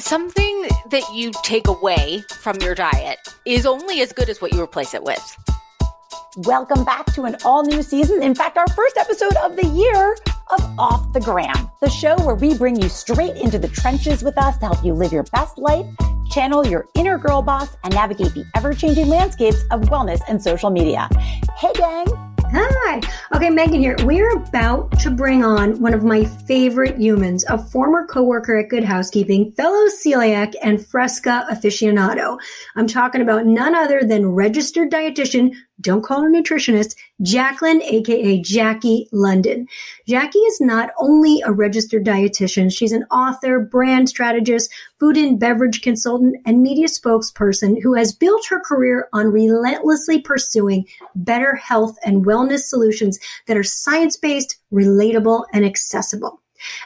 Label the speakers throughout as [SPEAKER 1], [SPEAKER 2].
[SPEAKER 1] something that you take away from your diet is only as good as what you replace it with.
[SPEAKER 2] Welcome back to an all new season. In fact, our first episode of the year of Off the Gram, the show where we bring you straight into the trenches with us to help you live your best life, channel your inner girl boss, and navigate the ever changing landscapes of wellness and social media. Hey, gang.
[SPEAKER 3] Hi. Okay, Megan here. We're about to bring on one of my favorite humans, a former coworker at Good Housekeeping, fellow celiac, and Fresca aficionado. I'm talking about none other than registered dietitian don't call her nutritionist, Jacqueline, aka Jackie London. Jackie is not only a registered dietitian, she's an author, brand strategist, food and beverage consultant, and media spokesperson who has built her career on relentlessly pursuing better health and wellness solutions that are science based, relatable, and accessible.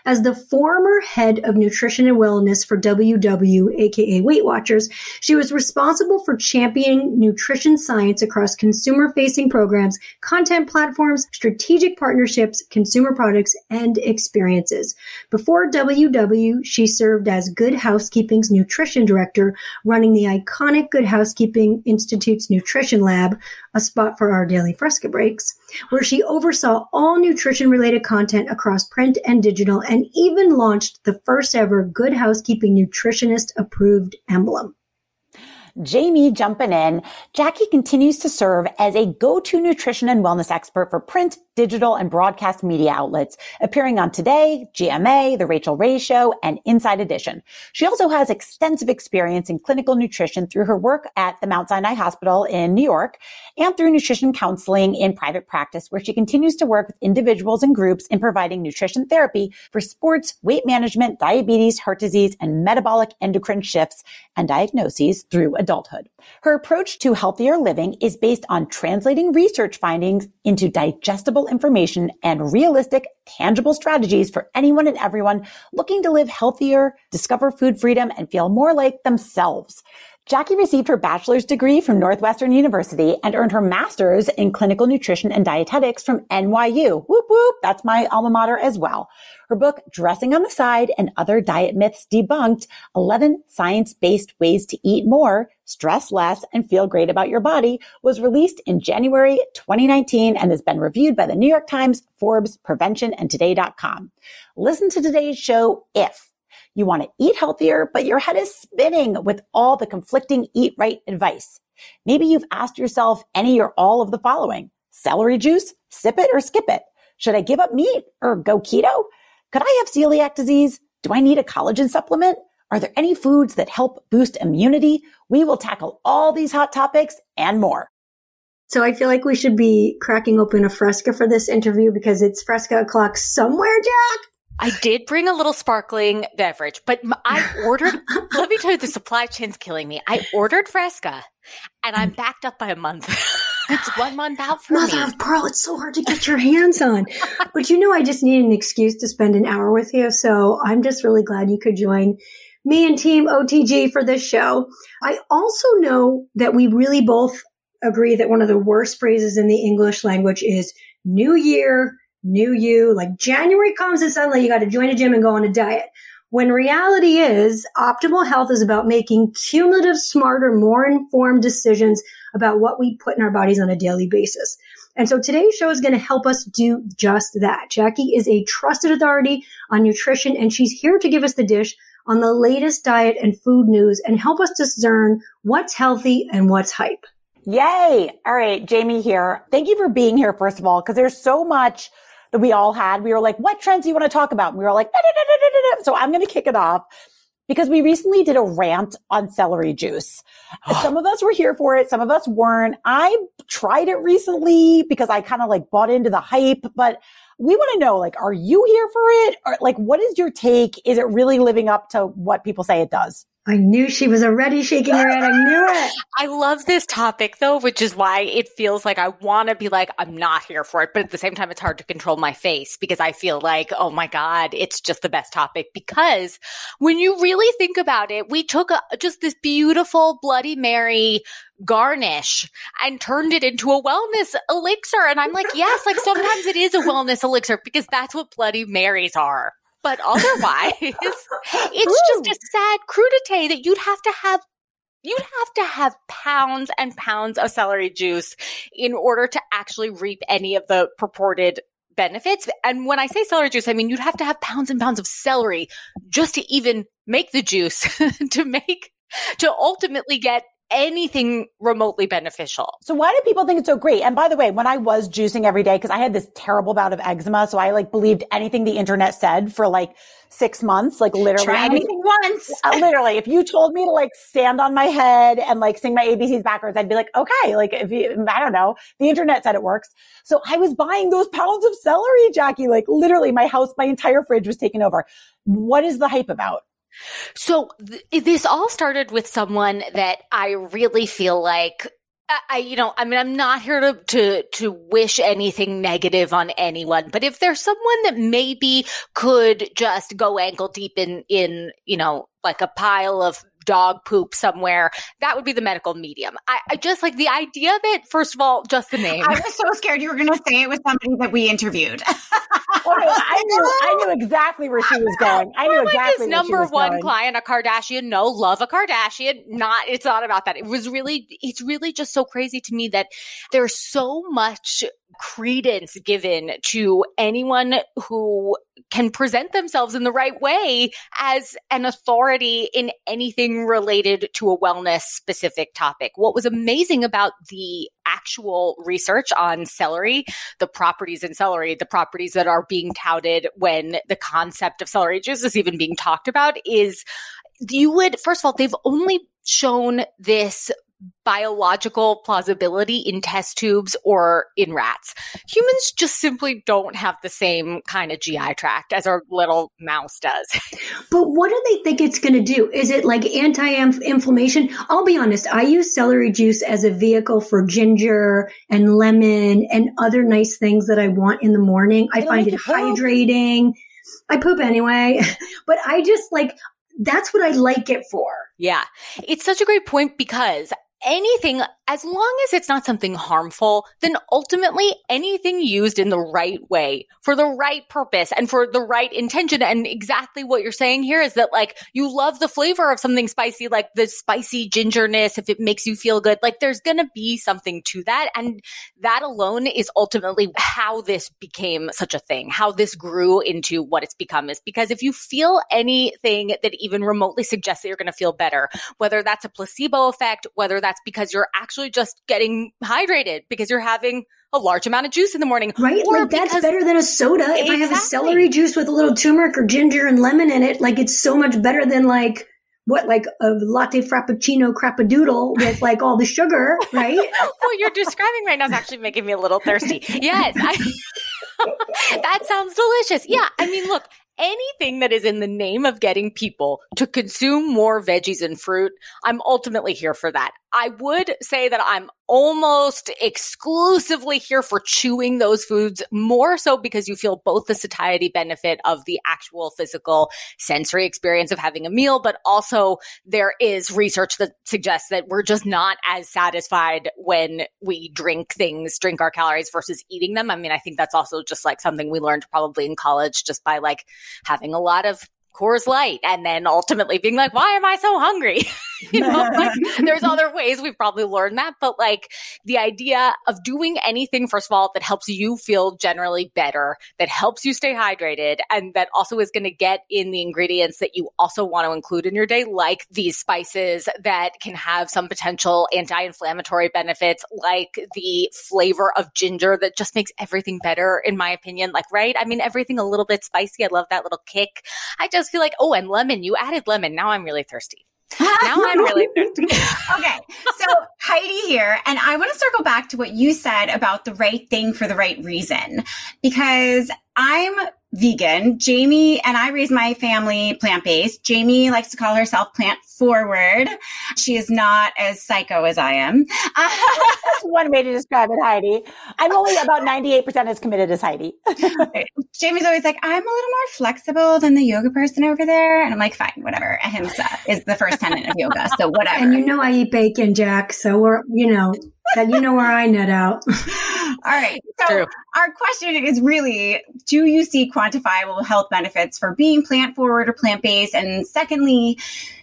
[SPEAKER 3] As the former head of nutrition and wellness for WW, aka Weight Watchers, she was responsible for championing nutrition science across consumer facing programs, content platforms, strategic partnerships, consumer products, and experiences. Before WW, she served as Good Housekeeping's nutrition director, running the iconic Good Housekeeping Institute's nutrition lab, a spot for our daily fresca breaks, where she oversaw all nutrition related content across print and digital and even launched the first ever Good Housekeeping Nutritionist approved emblem.
[SPEAKER 2] Jamie jumping in. Jackie continues to serve as a go-to nutrition and wellness expert for print, digital, and broadcast media outlets, appearing on Today, GMA, The Rachael Ray Show, and Inside Edition. She also has extensive experience in clinical nutrition through her work at the Mount Sinai Hospital in New York and through nutrition counseling in private practice, where she continues to work with individuals and groups in providing nutrition therapy for sports, weight management, diabetes, heart disease, and metabolic endocrine shifts and diagnoses through adulthood. Her approach to healthier living is based on translating research findings into digestible information and realistic, tangible strategies for anyone and everyone looking to live healthier, discover food freedom, and feel more like themselves. Jackie received her bachelor's degree from Northwestern University and earned her master's in clinical nutrition and dietetics from NYU. Whoop whoop. That's my alma mater as well. Her book, Dressing on the Side and Other Diet Myths Debunked, 11 science-based ways to eat more, stress less, and feel great about your body was released in January 2019 and has been reviewed by the New York Times, Forbes, Prevention, and Today.com. Listen to today's show if you want to eat healthier, but your head is spinning with all the conflicting eat right advice. Maybe you've asked yourself any or all of the following. Celery juice, sip it or skip it. Should I give up meat or go keto? Could I have celiac disease? Do I need a collagen supplement? Are there any foods that help boost immunity? We will tackle all these hot topics and more.
[SPEAKER 3] So I feel like we should be cracking open a fresca for this interview because it's fresca o'clock somewhere, Jack.
[SPEAKER 1] I did bring a little sparkling beverage, but I ordered. let me tell you, the supply chain's killing me. I ordered Fresca, and I'm backed up by a month. it's one month out for
[SPEAKER 3] Mother
[SPEAKER 1] me.
[SPEAKER 3] of pearl, it's so hard to get your hands on. but you know, I just need an excuse to spend an hour with you, so I'm just really glad you could join me and Team OTG for this show. I also know that we really both agree that one of the worst phrases in the English language is "New Year." new you. Like January comes and suddenly you got to join a gym and go on a diet. When reality is optimal health is about making cumulative, smarter, more informed decisions about what we put in our bodies on a daily basis. And so today's show is going to help us do just that. Jackie is a trusted authority on nutrition and she's here to give us the dish on the latest diet and food news and help us discern what's healthy and what's hype.
[SPEAKER 2] Yay. All right. Jamie here. Thank you for being here, first of all, because there's so much that we all had. We were like, what trends do you want to talk about? And we were like, so I'm going to kick it off because we recently did a rant on celery juice. some of us were here for it. Some of us weren't. I tried it recently because I kind of like bought into the hype, but we want to know, like, are you here for it? Or like, what is your take? Is it really living up to what people say it does?
[SPEAKER 3] I knew she was already shaking her head. I knew it.
[SPEAKER 1] I love this topic though, which is why it feels like I want to be like, I'm not here for it. But at the same time, it's hard to control my face because I feel like, oh my God, it's just the best topic. Because when you really think about it, we took a, just this beautiful Bloody Mary garnish and turned it into a wellness elixir. And I'm like, yes, like sometimes it is a wellness elixir because that's what Bloody Marys are. But otherwise, it's just a sad crudité that you'd have to have you'd have to have pounds and pounds of celery juice in order to actually reap any of the purported benefits. And when I say celery juice, I mean you'd have to have pounds and pounds of celery just to even make the juice to make to ultimately get anything remotely beneficial.
[SPEAKER 2] So why do people think it's so great? And by the way, when I was juicing every day, because I had this terrible bout of eczema, so I like believed anything the internet said for like six months, like literally
[SPEAKER 4] Try anything once.
[SPEAKER 2] Uh, literally, if you told me to like stand on my head and like sing my ABCs backwards, I'd be like, okay, like if you, I don't know, the internet said it works. So I was buying those pounds of celery, Jackie. Like literally, my house, my entire fridge was taken over. What is the hype about?
[SPEAKER 1] So th- this all started with someone that I really feel like I, you know, I mean, I'm not here to, to, to wish anything negative on anyone, but if there's someone that maybe could just go ankle deep in, in, you know, like a pile of dog poop somewhere, that would be the medical medium. I, I just like the idea of it. First of all, just the name.
[SPEAKER 4] I was so scared you were going to say it was somebody that we interviewed.
[SPEAKER 2] Oh, I knew, I knew exactly where she was going. I knew
[SPEAKER 1] We're
[SPEAKER 2] exactly
[SPEAKER 1] like his number one
[SPEAKER 2] going.
[SPEAKER 1] client, a Kardashian. No, love a Kardashian. Not, it's not about that. It was really, it's really just so crazy to me that there's so much credence given to anyone who can present themselves in the right way as an authority in anything related to a wellness specific topic. What was amazing about the actual research on celery, the properties in celery, the properties that are being touted when the concept of celery juice is even being talked about is you would, first of all, they've only shown this biological plausibility in test tubes or in rats. Humans just simply don't have the same kind of GI tract as our little mouse does.
[SPEAKER 3] But what do they think it's going to do? Is it like anti-inflammation? I'll be honest. I use celery juice as a vehicle for ginger and lemon and other nice things that I want in the morning. I find it hydrating. I poop anyway, but I just like, that's what I like it for.
[SPEAKER 1] Yeah. It's such a great point because anything, as long as it's not something harmful, then ultimately anything used in the right way for the right purpose and for the right intention. And exactly what you're saying here is that like you love the flavor of something spicy, like the spicy gingerness, if it makes you feel good, like there's going to be something to that. And that alone is ultimately how this became such a thing, how this grew into what it's become is because if you feel anything that even remotely suggests that you're going to feel better, whether that's a placebo effect, whether that's because you're actually just getting hydrated because you're having a large amount of juice in the morning.
[SPEAKER 3] Right?
[SPEAKER 1] Or
[SPEAKER 3] like that's better than a soda. If I have a celery juice with a little turmeric or ginger and lemon in it, like it's so much better than like what, like a latte frappuccino crappadoodle with like all the sugar, right?
[SPEAKER 1] what you're describing right now is actually making me a little thirsty. Yes. I, that sounds delicious. Yeah. I mean, look, anything that is in the name of getting people to consume more veggies and fruit, I'm ultimately here for that. I would say that I'm almost exclusively here for chewing those foods more so because you feel both the satiety benefit of the actual physical sensory experience of having a meal, but also there is research that suggests that we're just not as satisfied when we drink things, drink our calories versus eating them. I mean, I think that's also just like something we learned probably in college just by like having a lot of Coors Light and then ultimately being like, why am I so hungry? you know, like, there's other ways we've probably learned that, but like the idea of doing anything, first of all, that helps you feel generally better, that helps you stay hydrated, and that also is going to get in the ingredients that you also want to include in your day, like these spices that can have some potential anti-inflammatory benefits, like the flavor of ginger that just makes everything better, in my opinion. Like, right? I mean, everything a little bit spicy. I love that little kick. I just feel like, oh, and lemon. You added lemon. Now I'm really thirsty. Now I'm really thirsty.
[SPEAKER 4] okay. So Heidi here, and I want to circle back to what you said about the right thing for the right reason, because I'm vegan. Jamie and I raise my family plant based. Jamie likes to call herself plant forward. She is not as psycho as I am.
[SPEAKER 2] That's one way to describe it, Heidi. I'm only about 98% as committed as Heidi.
[SPEAKER 4] Jamie's always like, I'm a little more flexible than the yoga person over there. And I'm like, fine, whatever. Ahimsa is the first tenet of yoga. So whatever.
[SPEAKER 3] And you know I eat bacon, Jack. So we're, you know, that you know where I net out.
[SPEAKER 4] All right. So True. our question is really, do you see quantifiable health benefits for being plant forward or plant based? And secondly,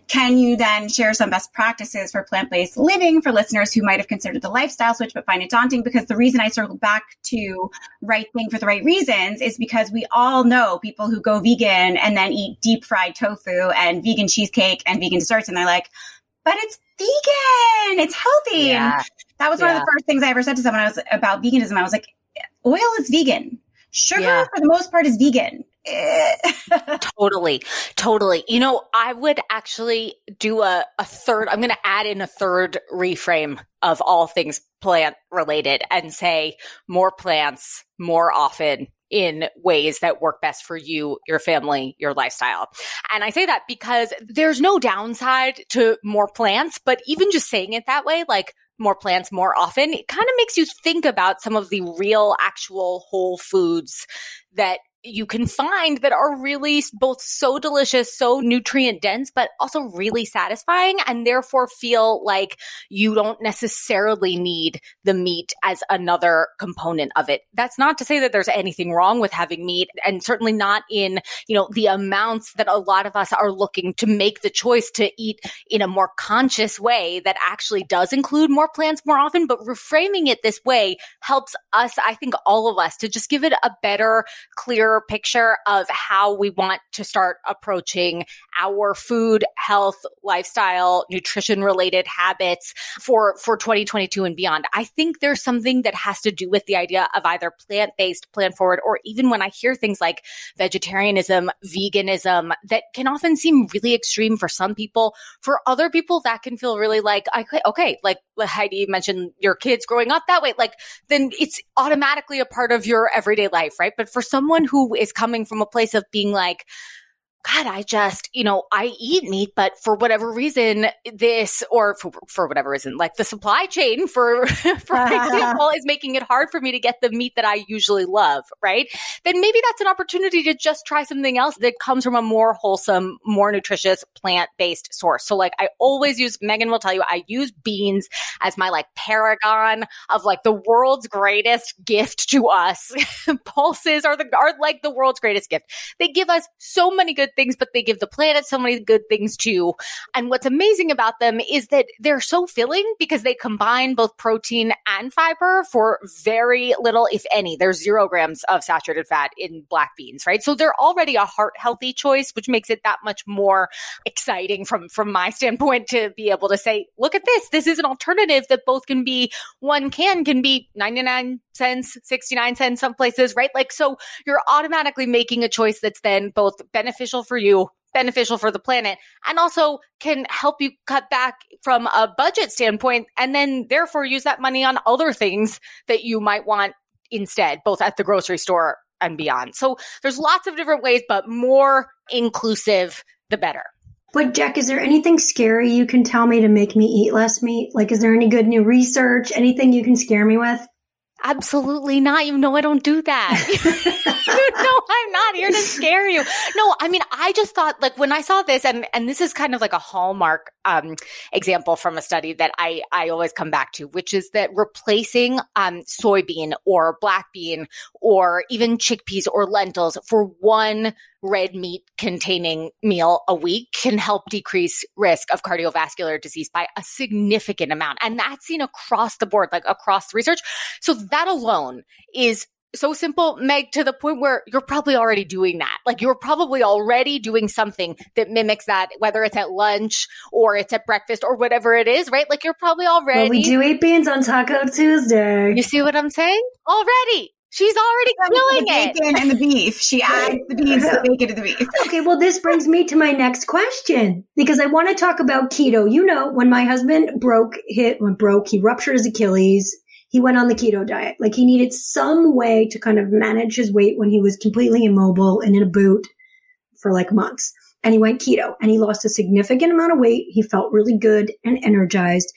[SPEAKER 4] can you then share some best practices for plant based living for listeners who might have considered the lifestyle switch but find it daunting? Because the reason I circle back to right thing for the right reasons is because we all know people who go vegan and then eat deep fried tofu and vegan cheesecake and vegan desserts, and they're like, but it's vegan, it's healthy. Yeah. And that was one yeah. of the first things I ever said to someone I was about veganism. I was like, oil is vegan. Sugar yeah. for the most part is vegan. Eh.
[SPEAKER 1] totally. Totally. You know, I would actually do a, a third, I'm going to add in a third reframe of all things plant related and say more plants more often in ways that work best for you, your family, your lifestyle. And I say that because there's no downside to more plants, but even just saying it that way, like more plants more often, it kind of makes you think about some of the real, actual whole foods that you can find that are really both so delicious, so nutrient dense, but also really satisfying and therefore feel like you don't necessarily need the meat as another component of it. That's not to say that there's anything wrong with having meat and certainly not in, you know, the amounts that a lot of us are looking to make the choice to eat in a more conscious way that actually does include more plants more often, but reframing it this way helps us, I think all of us to just give it a better, clear clearer picture of how we want to start approaching our food, health, lifestyle, nutrition related habits for, for 2022 and beyond. I think there's something that has to do with the idea of either plant based, plant forward, or even when I hear things like vegetarianism, veganism, that can often seem really extreme for some people. For other people, that can feel really like, I okay, like Heidi mentioned your kids growing up that way, like then it's automatically a part of your everyday life, right? But for someone who who is coming from a place of being like, God, I just, you know, I eat meat, but for whatever reason, this or for, for whatever reason, like the supply chain for, for example, is making it hard for me to get the meat that I usually love, right? Then maybe that's an opportunity to just try something else that comes from a more wholesome, more nutritious plant based source. So like I always use, Megan will tell you, I use beans as my like paragon of like the world's greatest gift to us. Pulses are the, are like the world's greatest gift. They give us so many good good things, but they give the planet so many good things too. And what's amazing about them is that they're so filling because they combine both protein and fiber for very little, if any. There's zero grams of saturated fat in black beans, right? So they're already a heart healthy choice, which makes it that much more exciting from, from my standpoint to be able to say, look at this. This is an alternative that both can be one can can be 99 cents, 69 cents some places, right? Like, so you're automatically making a choice that's then both beneficial beneficial for you, beneficial for the planet, and also can help you cut back from a budget standpoint and then therefore use that money on other things that you might want instead, both at the grocery store and beyond. So there's lots of different ways, but more inclusive, the better.
[SPEAKER 3] But Jack, is there anything scary you can tell me to make me eat less meat? Like, is there any good new research? Anything you can scare me with?
[SPEAKER 1] Absolutely not. You know, I don't do that. you know, I'm not here to scare you. No, I mean, I just thought like when I saw this and, and this is kind of like a hallmark, um, example from a study that I, I always come back to, which is that replacing, um, soybean or black bean or even chickpeas or lentils for one red meat containing meal a week can help decrease risk of cardiovascular disease by a significant amount. And that's seen across the board, like across research. So that alone is so simple, Meg, to the point where you're probably already doing that. Like you're probably already doing something that mimics that, whether it's at lunch or it's at breakfast or whatever it is, right? Like you're probably already. Well,
[SPEAKER 3] we do eat beans on Taco Tuesday.
[SPEAKER 1] You see what I'm saying? Already. She's already killing
[SPEAKER 4] the it. Bacon and the beef. She adds the beans to the bacon to the beef.
[SPEAKER 3] Okay, well, this brings me to my next question because I want to talk about keto. You know, when my husband broke, hit, when broke, he ruptured his Achilles. He went on the keto diet. Like he needed some way to kind of manage his weight when he was completely immobile and in a boot for like months. And he went keto and he lost a significant amount of weight. He felt really good and energized.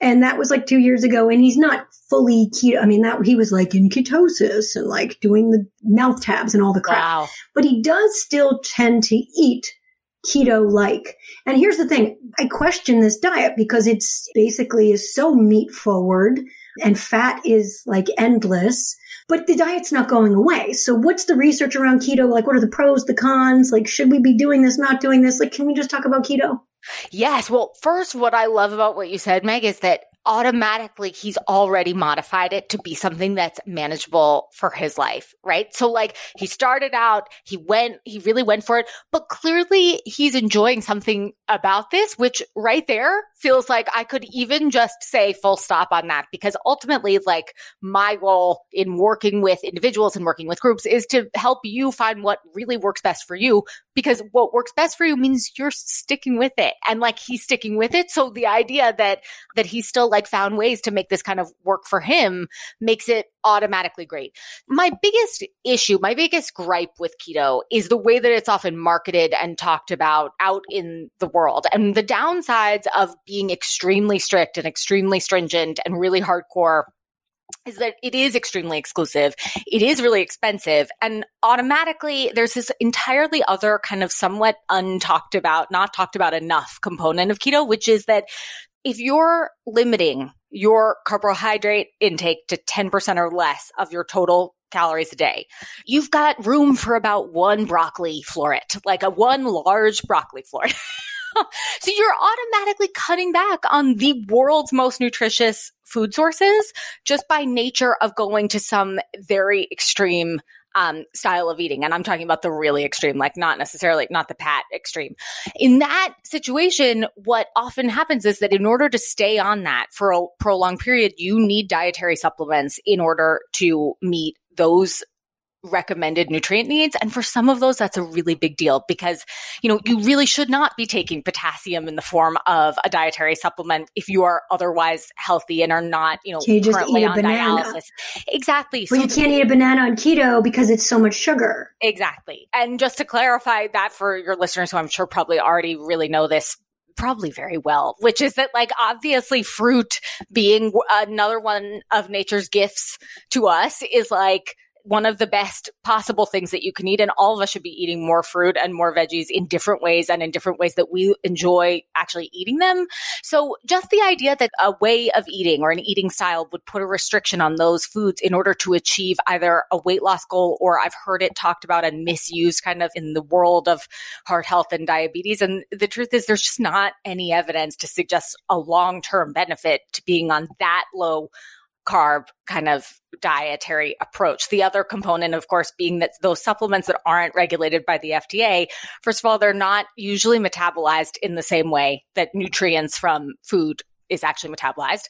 [SPEAKER 3] And that was like two years ago. And he's not fully keto. I mean, that he was like in ketosis and like doing the mouth tabs and all the crap. Wow. But he does still tend to eat keto like. And here's the thing. I question this diet because it's basically is so meat forward. and fat is like endless. But the diet's not going away. So what's the research around keto? Like, what are the pros, the cons? Like, should we be doing this, not doing this? Like, can we just talk about keto?
[SPEAKER 1] Yes. Well, first, what I love about what you said, Meg, is that automatically he's already modified it to be something that's manageable for his life, right? So like he started out, he went, he really went for it, but clearly he's enjoying something about this, which right there feels like I could even just say full stop on that because ultimately like my goal in working with individuals and working with groups is to help you find what really works best for you because what works best for you means you're sticking with it and like he's sticking with it. So the idea that, that he's still like found ways to make this kind of work for him makes it automatically great. My biggest issue, my biggest gripe with keto is the way that it's often marketed and talked about out in the world. And the downsides of being extremely strict and extremely stringent and really hardcore is that it is extremely exclusive. It is really expensive. And automatically there's this entirely other kind of somewhat untalked about, not talked about enough component of keto, which is that if you're limiting your carbohydrate intake to 10% or less of your total calories a day, you've got room for about one broccoli floret, like a one large broccoli floret. so you're automatically cutting back on the world's most nutritious food sources just by nature of going to some very extreme um, style of eating. And I'm talking about the really extreme, like not necessarily, not the pat extreme. In that situation, what often happens is that in order to stay on that for a prolonged period, you need dietary supplements in order to meet those recommended nutrient needs. And for some of those, that's a really big deal because, you know, you really should not be taking potassium in the form of a dietary supplement if you are otherwise healthy and are not, you know,
[SPEAKER 3] you eat a banana?
[SPEAKER 1] dialysis. Exactly.
[SPEAKER 3] Well, so you can't eat a banana on keto because it's so much sugar.
[SPEAKER 1] Exactly. And just to clarify that for your listeners who I'm sure probably already really know this, probably very well, which is that like obviously fruit being another one of nature's gifts to us is like one of the best possible things that you can eat. And all of us should be eating more fruit and more veggies in different ways and in different ways that we enjoy actually eating them. So just the idea that a way of eating or an eating style would put a restriction on those foods in order to achieve either a weight loss goal or I've heard it talked about and misused kind of in the world of heart health and diabetes. And the truth is there's just not any evidence to suggest a long term benefit to being on that low carb kind of dietary approach. The other component, of course, being that those supplements that aren't regulated by the FDA, first of all, they're not usually metabolized in the same way that nutrients from food is actually metabolized.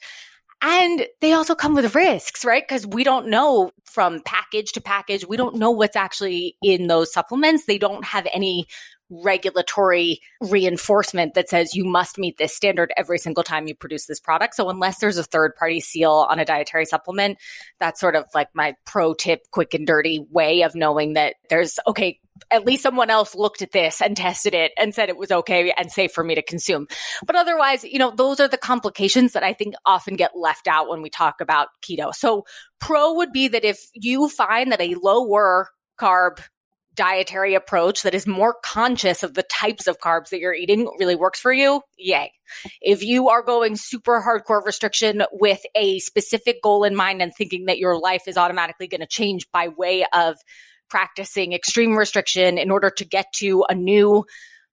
[SPEAKER 1] And they also come with risks, right? Because we don't know from package to package, we don't know what's actually in those supplements. They don't have any regulatory reinforcement that says you must meet this standard every single time you produce this product. So unless there's a third party seal on a dietary supplement, that's sort of like my pro tip, quick and dirty way of knowing that there's, okay, at least someone else looked at this and tested it and said it was okay and safe for me to consume. But otherwise, you know, those are the complications that I think often get left out when we talk about keto. So pro would be that if you find that a lower carb dietary approach that is more conscious of the types of carbs that you're eating really works for you, yay. If you are going super hardcore restriction with a specific goal in mind and thinking that your life is automatically going to change by way of practicing extreme restriction in order to get to a new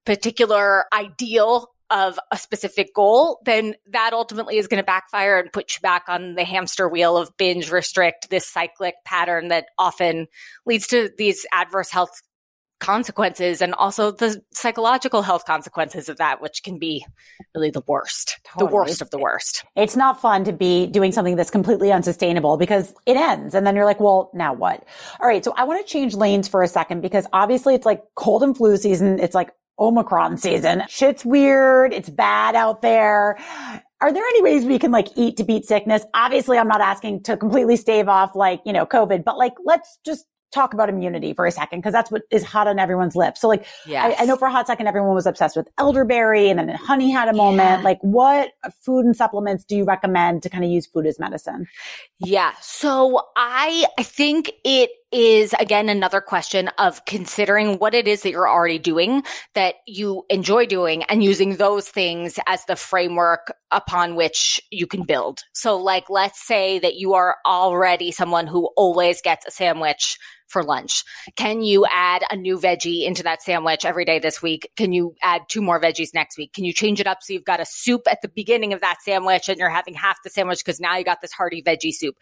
[SPEAKER 1] particular ideal of a specific goal, then that ultimately is going to backfire and put you back on the hamster wheel of binge restrict, this cyclic pattern that often leads to these adverse health consequences and also the psychological health consequences of that, which can be really the worst, totally. the worst of the worst.
[SPEAKER 2] It's not fun to be doing something that's completely unsustainable because it ends. And then you're like, well, now what? All right. So I want to change lanes for a second because obviously it's like cold and flu season. It's like Omicron season. Shit's weird. It's bad out there. Are there any ways we can like eat to beat sickness? Obviously, I'm not asking to completely stave off like, you know, COVID, but like, let's just talk about immunity for a second because that's what is hot on everyone's lips. So like, yes. I, I, know for a hot second, everyone was obsessed with elderberry and then honey had a moment. Yeah. Like what food and supplements do you recommend to kind of use food as medicine?
[SPEAKER 1] Yeah. So I, I think it is again another question of considering what it is that you're already doing that you enjoy doing and using those things as the framework upon which you can build. So like let's say that you are already someone who always gets a sandwich for lunch? Can you add a new veggie into that sandwich every day this week? Can you add two more veggies next week? Can you change it up so you've got a soup at the beginning of that sandwich and you're having half the sandwich because now you got this hearty veggie soup?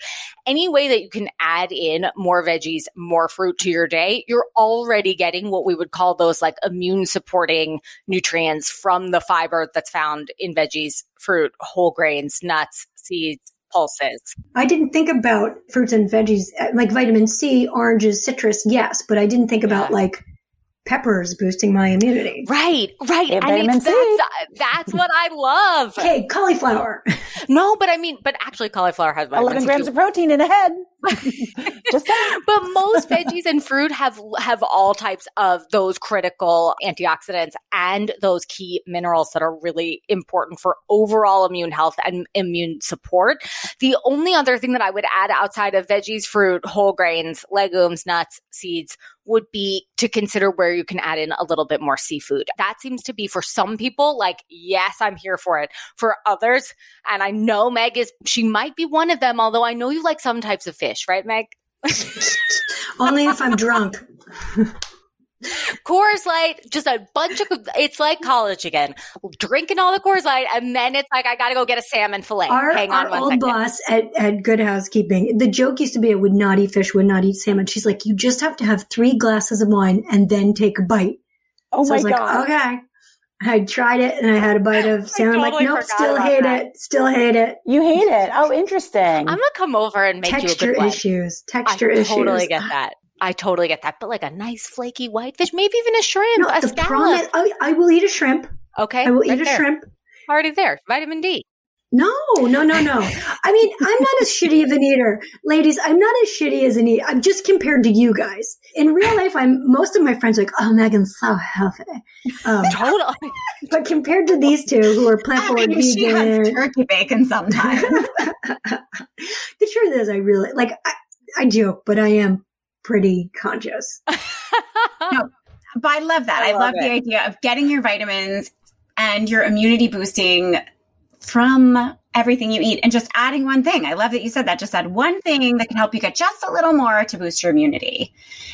[SPEAKER 1] Any way that you can add in more veggies, more fruit to your day, you're already getting what we would call those like immune supporting nutrients from the fiber that's found in veggies, fruit, whole grains, nuts, seeds, pulses.
[SPEAKER 3] I didn't think about fruits and veggies uh, like vitamin C, oranges, citrus, yes, but I didn't think about like peppers boosting my immunity.
[SPEAKER 1] Right, right. And, and it's, that's, uh, that's what I love.
[SPEAKER 3] Okay, cauliflower.
[SPEAKER 1] no, but I mean, but actually cauliflower has
[SPEAKER 2] 11 grams too. of protein in a head.
[SPEAKER 1] But most veggies and fruit have have all types of those critical antioxidants and those key minerals that are really important for overall immune health and immune support. The only other thing that I would add outside of veggies, fruit, whole grains, legumes, nuts, seeds would be to consider where you can add in a little bit more seafood. That seems to be for some people like, yes, I'm here for it. For others, and I know Meg is, she might be one of them, although I know you like some types of fish, right, Meg?
[SPEAKER 3] Only if I'm drunk.
[SPEAKER 1] Coors Light, just a bunch of, it's like college again. Drinking all the Coors Light, and then it's like, I gotta go get a salmon fillet.
[SPEAKER 3] Our,
[SPEAKER 1] Hang on
[SPEAKER 3] our
[SPEAKER 1] one
[SPEAKER 3] old
[SPEAKER 1] second.
[SPEAKER 3] boss at, at Good Housekeeping, the joke used to be I would not eat fish, would not eat salmon. She's like, you just have to have three glasses of wine and then take a bite.
[SPEAKER 2] Oh
[SPEAKER 3] so
[SPEAKER 2] my
[SPEAKER 3] I was like,
[SPEAKER 2] God.
[SPEAKER 3] okay. I tried it and I had a bite of salmon. I'm
[SPEAKER 1] totally
[SPEAKER 3] like, nope, still hate
[SPEAKER 1] that.
[SPEAKER 3] it. Still hate it.
[SPEAKER 2] You hate it. Oh, interesting.
[SPEAKER 1] I'm gonna come over and make
[SPEAKER 3] Texture
[SPEAKER 1] you a good one.
[SPEAKER 3] issues. Texture issues.
[SPEAKER 1] I
[SPEAKER 3] issues.
[SPEAKER 1] totally get ah. that. I totally get that. But like a nice flaky whitefish, maybe even a shrimp,
[SPEAKER 3] No,
[SPEAKER 1] a
[SPEAKER 3] the
[SPEAKER 1] scallop.
[SPEAKER 3] problem is, I, I will eat a shrimp.
[SPEAKER 1] okay,
[SPEAKER 3] I will
[SPEAKER 1] right
[SPEAKER 3] eat a
[SPEAKER 1] there.
[SPEAKER 3] shrimp.
[SPEAKER 1] Already there, vitamin D.
[SPEAKER 3] No, no, no, no. I mean, I'm not as shitty of an eater. Ladies, I'm not as shitty as an eater. I'm just compared to you guys. In real life, I'm, most of my friends are like, oh, Megan's so healthy. Um,
[SPEAKER 1] Totally.
[SPEAKER 3] but compared to these two who are plant
[SPEAKER 4] I
[SPEAKER 3] forward
[SPEAKER 4] mean, she has turkey bacon sometimes.
[SPEAKER 3] the truth is, I really, like, I, I joke, but I am pretty conscious.
[SPEAKER 4] No, but I love that.
[SPEAKER 1] I
[SPEAKER 4] I,
[SPEAKER 1] love
[SPEAKER 4] love, the idea of getting your vitamins and your immunity boosting from everything you eat and just adding one thing. I love that you said that. Just add one thing that can help you get just a little more to boost your immunity.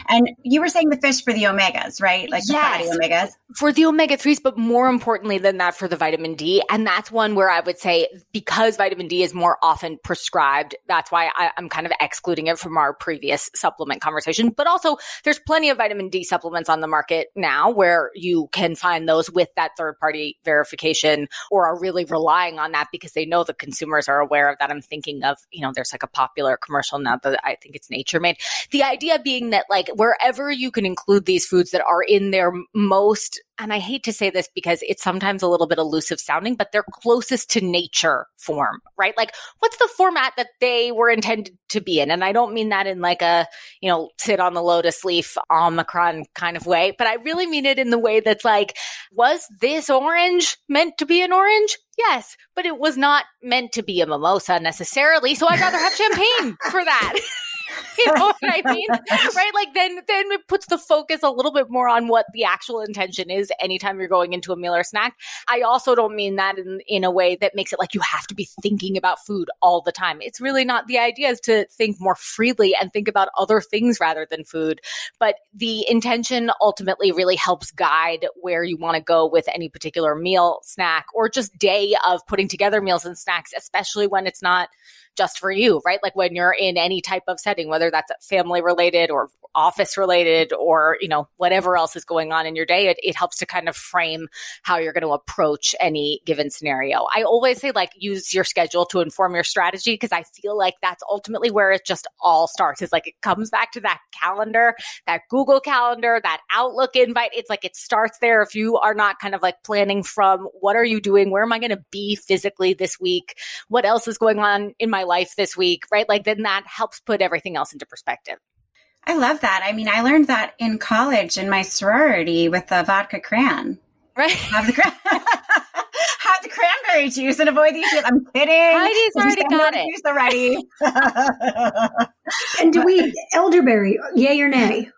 [SPEAKER 4] And you were saying the fish for the omegas, right? Like
[SPEAKER 1] Yes.
[SPEAKER 4] the fatty omegas.
[SPEAKER 1] for the omega 3s, but more importantly than that, for the vitamin D. And that's one where I would say because vitamin D is more often prescribed, that's why I, I'm kind of excluding it from our previous supplement conversation. But also, there's plenty of vitamin D supplements on the market now where you can find those with that third party verification or are really relying on that because they know the consumers are aware of that. I'm thinking of, you know, there's like a popular commercial now that I think it's Nature Made. The idea being that like wherever you can include these foods that are in their most and I hate to say this because it's sometimes a little bit elusive sounding, but they're closest to nature form, right? Like what's the format that they were intended to be in? And I don't mean that in like a, you know, sit on the lotus leaf Omicron kind of way, but I really mean it in the way that's like, was this orange meant to be an orange? Yes, but it was not meant to be a mimosa necessarily. So I'd rather have champagne for that. you know what I mean? Right? Like then then it puts the focus a little bit more on what the actual intention is anytime you're going into a meal or snack. I also don't mean that in, in a way that makes it like you have to be thinking about food all the time. It's really not the idea is to think more freely and think about other things rather than food. But the intention ultimately really helps guide where you want to go with any particular meal, snack, or just day of putting together meals and snacks, especially when it's not just for you, right? Like when you're in any type of setting, whether that's family related or office related or, you know, whatever else is going on in your day, it, it helps to kind of frame how you're going to approach any given scenario. I always say like use your schedule to inform your strategy because I feel like that's ultimately where it just all starts. Is like it comes back to that calendar, that Google calendar, that Outlook invite. It's like it starts there. If you are not kind of like planning from what are you doing? Where am I going to be physically this week? What else is going on in my life this week? Right? Like then that helps put everything else into perspective.
[SPEAKER 4] I love that. I mean, I learned that in college in my sorority with the vodka crayon.
[SPEAKER 1] Right.
[SPEAKER 4] Have the crayon. Have the cranberry juice and avoid these. I'm kidding.
[SPEAKER 1] Heidi's already got it.
[SPEAKER 4] Juice already.
[SPEAKER 3] and do we elderberry? Yay or nay?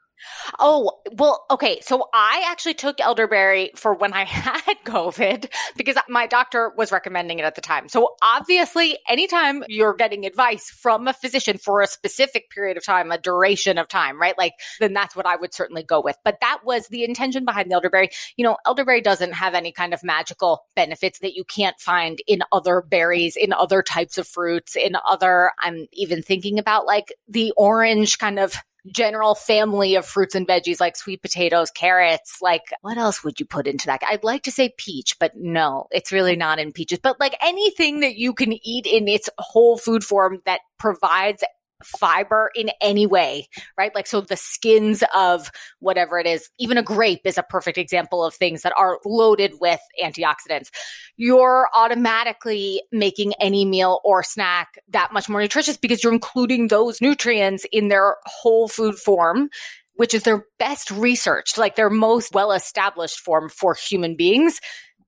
[SPEAKER 1] Oh, well, okay. So I actually took elderberry for when I had COVID because my doctor was recommending it at the time. So obviously, anytime you're getting advice from a physician for a specific period of time, a duration of time, right? Like, then that's what I would certainly go with. But that was the intention behind the elderberry. You know, elderberry doesn't have any kind of magical benefits that you can't find in other berries, in other types of fruits, in other, I'm even thinking about like the orange kind of general family of fruits and veggies like sweet potatoes, carrots. Like, what else would you put into that? I'd like to say peach, but no, it's really not in peaches. But like anything that you can eat in its whole food form that provides fiber in any way, right? Like, so the skins of whatever it is, even a grape is a perfect example of things that are loaded with antioxidants. You're automatically making any meal or snack that much more nutritious because you're including those nutrients in their whole food form which is their best researched, like their most well established form for human beings.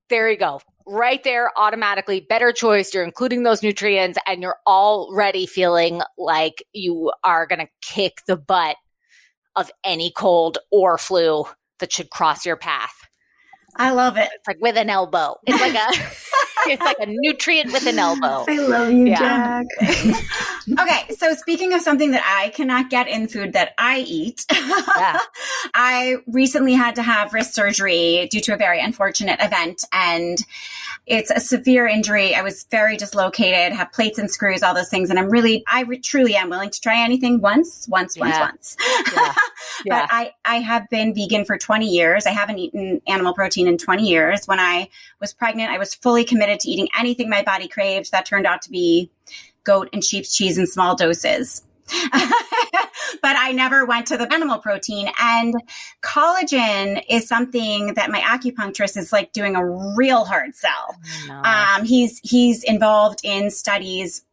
[SPEAKER 1] There you go right there automatically. Better choice. You're including those nutrients and you're already feeling like you are going to kick the butt of any cold or flu that should cross your path.
[SPEAKER 4] I love it.
[SPEAKER 1] It's like with an elbow. It's like a it's like a nutrient with an elbow
[SPEAKER 3] i love you yeah. jack
[SPEAKER 4] okay so speaking of something that i cannot get in food that i eat yeah. i recently had to have wrist surgery due to a very unfortunate event and it's a severe injury. I was very dislocated, have plates and screws, all those things. And I'm really, I re- truly am willing to try anything once, once, yeah. once, once. Yeah. Yeah. but I, I have been vegan for 20 years. I haven't eaten animal protein in 20 years. When I was pregnant, I was fully committed to eating anything my body craved. That turned out to be goat and sheep's cheese in small doses. but I never went to the animal protein. And collagen is something that my acupuncturist is like doing a real hard sell. No. Um, he's he's involved in studies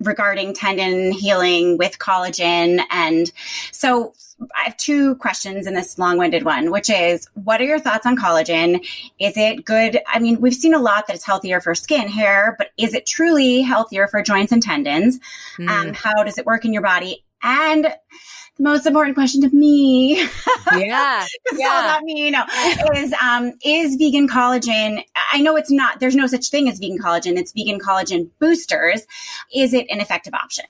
[SPEAKER 4] regarding tendon healing with collagen. And so I have two questions in this long winded one, which is what are your thoughts on collagen? Is it good? I mean, we've seen a lot that it's healthier for skin, hair, but is it truly healthier for joints and tendons? Mm. Um, how does it work in your body? And the most important question to me,
[SPEAKER 1] yeah,
[SPEAKER 4] yeah, all me, you know, is um, is vegan collagen? I know it's not. There's no such thing as vegan collagen. It's vegan collagen boosters. Is it an effective option?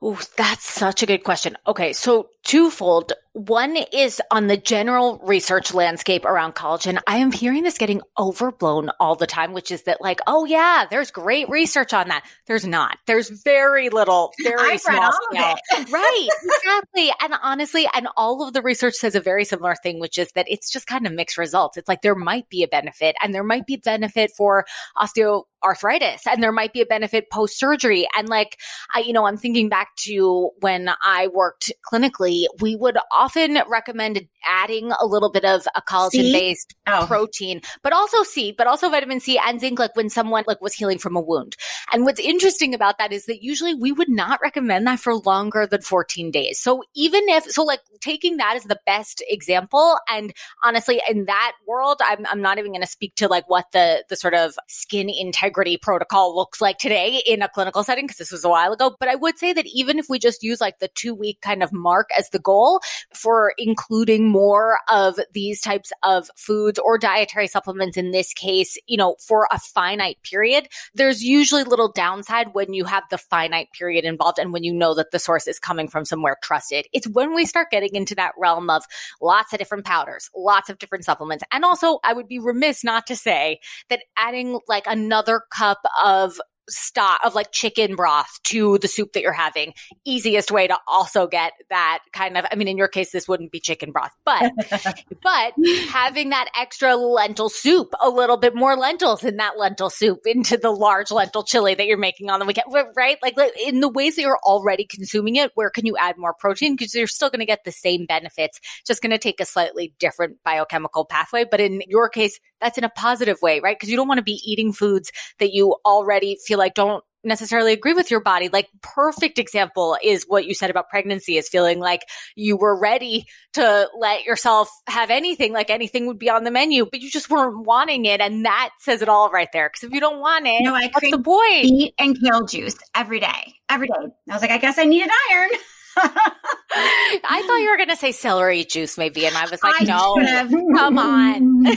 [SPEAKER 1] Oh, that's such a good question. Okay, so twofold. One is on the general research landscape around collagen. I am hearing this getting overblown all the time, which is that like, oh yeah, there's great research on that. There's not. There's very little, very small
[SPEAKER 4] scale.
[SPEAKER 1] right, exactly. And honestly, and all of the research says a very similar thing, which is that it's just kind of mixed results. It's like there might be a benefit and there might be benefit for osteoarthritis and there might be a benefit post surgery. And like, I, you know, I'm thinking back to when I worked clinically we would often recommend adding a little bit of a collagen based oh. protein, but also C, but also vitamin C and zinc, like when someone like was healing from a wound. And what's interesting about that is that usually we would not recommend that for longer than 14 days. So even if, so like taking that as the best example, and honestly, in that world, I'm, I'm not even going to speak to like what the, the sort of skin integrity protocol looks like today in a clinical setting, because this was a while ago. But I would say that even if we just use like the two week kind of mark as the goal for including more of these types of foods or dietary supplements in this case, you know, for a finite period, there's usually little downside when you have the finite period involved and when you know that the source is coming from somewhere trusted. It's when we start getting into that realm of lots of different powders, lots of different supplements. And also, I would be remiss not to say that adding like another cup of stock of like chicken broth to the soup that you're having. Easiest way to also get that kind of, I mean, in your case, this wouldn't be chicken broth, but, but having that extra lentil soup, a little bit more lentils in that lentil soup into the large lentil chili that you're making on the weekend, right? Like in the ways that you're already consuming it, where can you add more protein? Because you're still going to get the same benefits, just going to take a slightly different biochemical pathway. But in your case, that's in a positive way, right? Because you don't want to be eating foods that you already feel like don't necessarily agree with your body. Like perfect example is what you said about pregnancy is feeling like you were ready to let yourself have anything, like anything would be on the menu, but you just weren't wanting it. And that says it all right there. Cause if you don't want it, no, I what's the point?
[SPEAKER 4] Beet and kale juice every day, every day. I was like, I guess I needed iron.
[SPEAKER 1] I thought you were going to say celery juice, maybe. And I was like, I no, come on.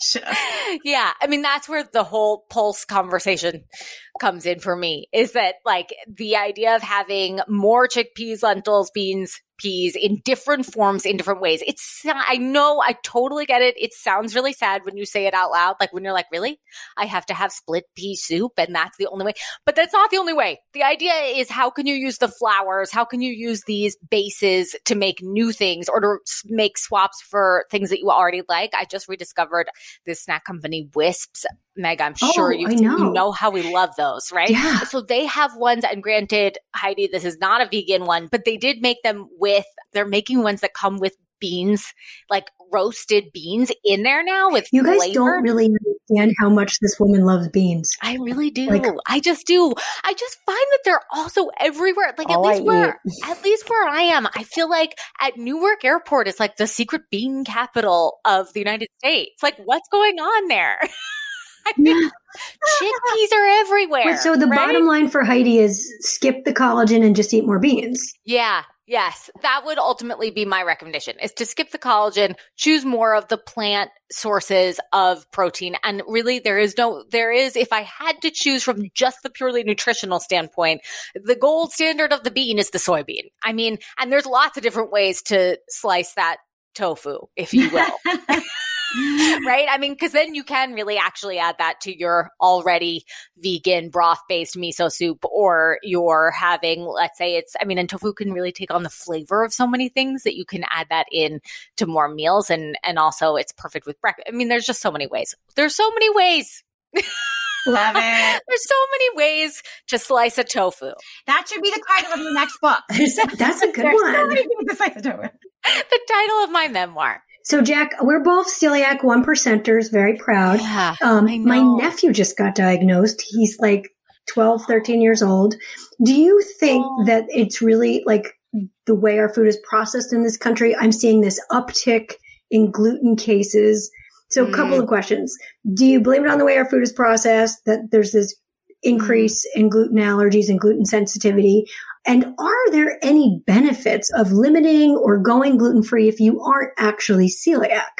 [SPEAKER 1] yeah. I mean, that's where the whole pulse conversation comes in for me is that like the idea of having more chickpeas, lentils, beans, peas in different forms in different ways. It's, I know, I totally get it. It sounds really sad when you say it out loud. Like when you're like, really? I have to have split pea soup and that's the only way. But that's not the only way. The idea is how can you use the flours? How can you use these bases to make new things or to make swaps for things that you already like? I just rediscovered this snack company, Whisps. Meg, I'm oh, sure you know. you know how we love those, right?
[SPEAKER 3] Yeah.
[SPEAKER 1] So they have ones, and granted, Heidi, this is not a vegan one, but they did make them with, they're making ones that come with beans, like roasted beans in there now with
[SPEAKER 3] You guys
[SPEAKER 1] flavor.
[SPEAKER 3] don't really understand how much this woman loves beans.
[SPEAKER 1] I really do. Like, I just do. I just find that they're also everywhere. Like at least I where eat. at least where I am, I feel like at Newark Airport it's like the secret bean capital of the United States. Like what's going on there? chickpeas are everywhere.
[SPEAKER 3] Wait, so the right? bottom line for Heidi is skip the collagen and just eat more beans.
[SPEAKER 1] Yeah. Yes, that would ultimately be my recommendation is to skip the collagen, choose more of the plant sources of protein. And really there is no, there is, if I had to choose from just the purely nutritional standpoint, the gold standard of the bean is the soybean. I mean, and there's lots of different ways to slice that tofu, if you will. right? I mean, because then you can really actually add that to your already vegan broth based miso soup, or you're having, let's say it's, I mean, and tofu can really take on the flavor of so many things that you can add that in to more meals. And, and also it's perfect with breakfast. I mean, there's just so many ways. There's so many ways.
[SPEAKER 4] Love it.
[SPEAKER 1] There's so many ways to slice a tofu.
[SPEAKER 4] That should be the title of your next book.
[SPEAKER 3] That's a good one. So
[SPEAKER 1] the title of my memoir.
[SPEAKER 3] So, Jack, we're both celiac one percenters, very proud.
[SPEAKER 1] Yeah,
[SPEAKER 3] um, my nephew just got diagnosed. He's like 12, 13 years old. Do you think oh. that it's really like the way our food is processed in this country? I'm seeing this uptick in gluten cases. So, a mm. couple of questions. Do you blame it on the way our food is processed that there's this increase mm. in gluten allergies and gluten sensitivity? And are there any benefits of limiting or going gluten free if you aren't actually celiac?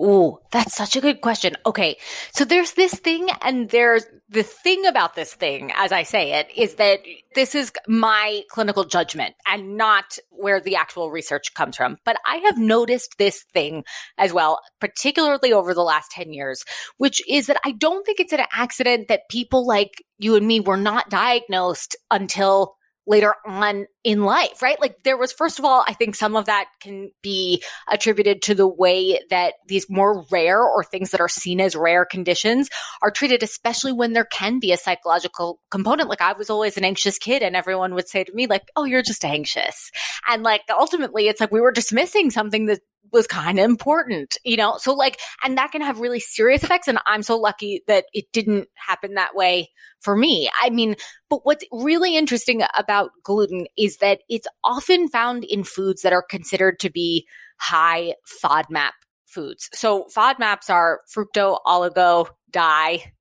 [SPEAKER 1] Oh, that's such a good question. Okay. So there's this thing and there's the thing about this thing, as I say it, is that this is my clinical judgment and not where the actual research comes from. But I have noticed this thing as well, particularly over the last 10 years, which is that I don't think it's an accident that people like you and me were not diagnosed until later on in life, right? Like there was, first of all, I think some of that can be attributed to the way that these more rare or things that are seen as rare conditions are treated, especially when there can be a psychological component. Like I was always an anxious kid and everyone would say to me like, Oh, you're just anxious. And like ultimately it's like we were dismissing something that was kind of important, you know? So like, and that can have really serious effects. And I'm so lucky that it didn't happen that way for me. I mean, but what's really interesting about gluten is that it's often found in foods that are considered to be high FODMAP foods. So FODMAPs are fructo oligo di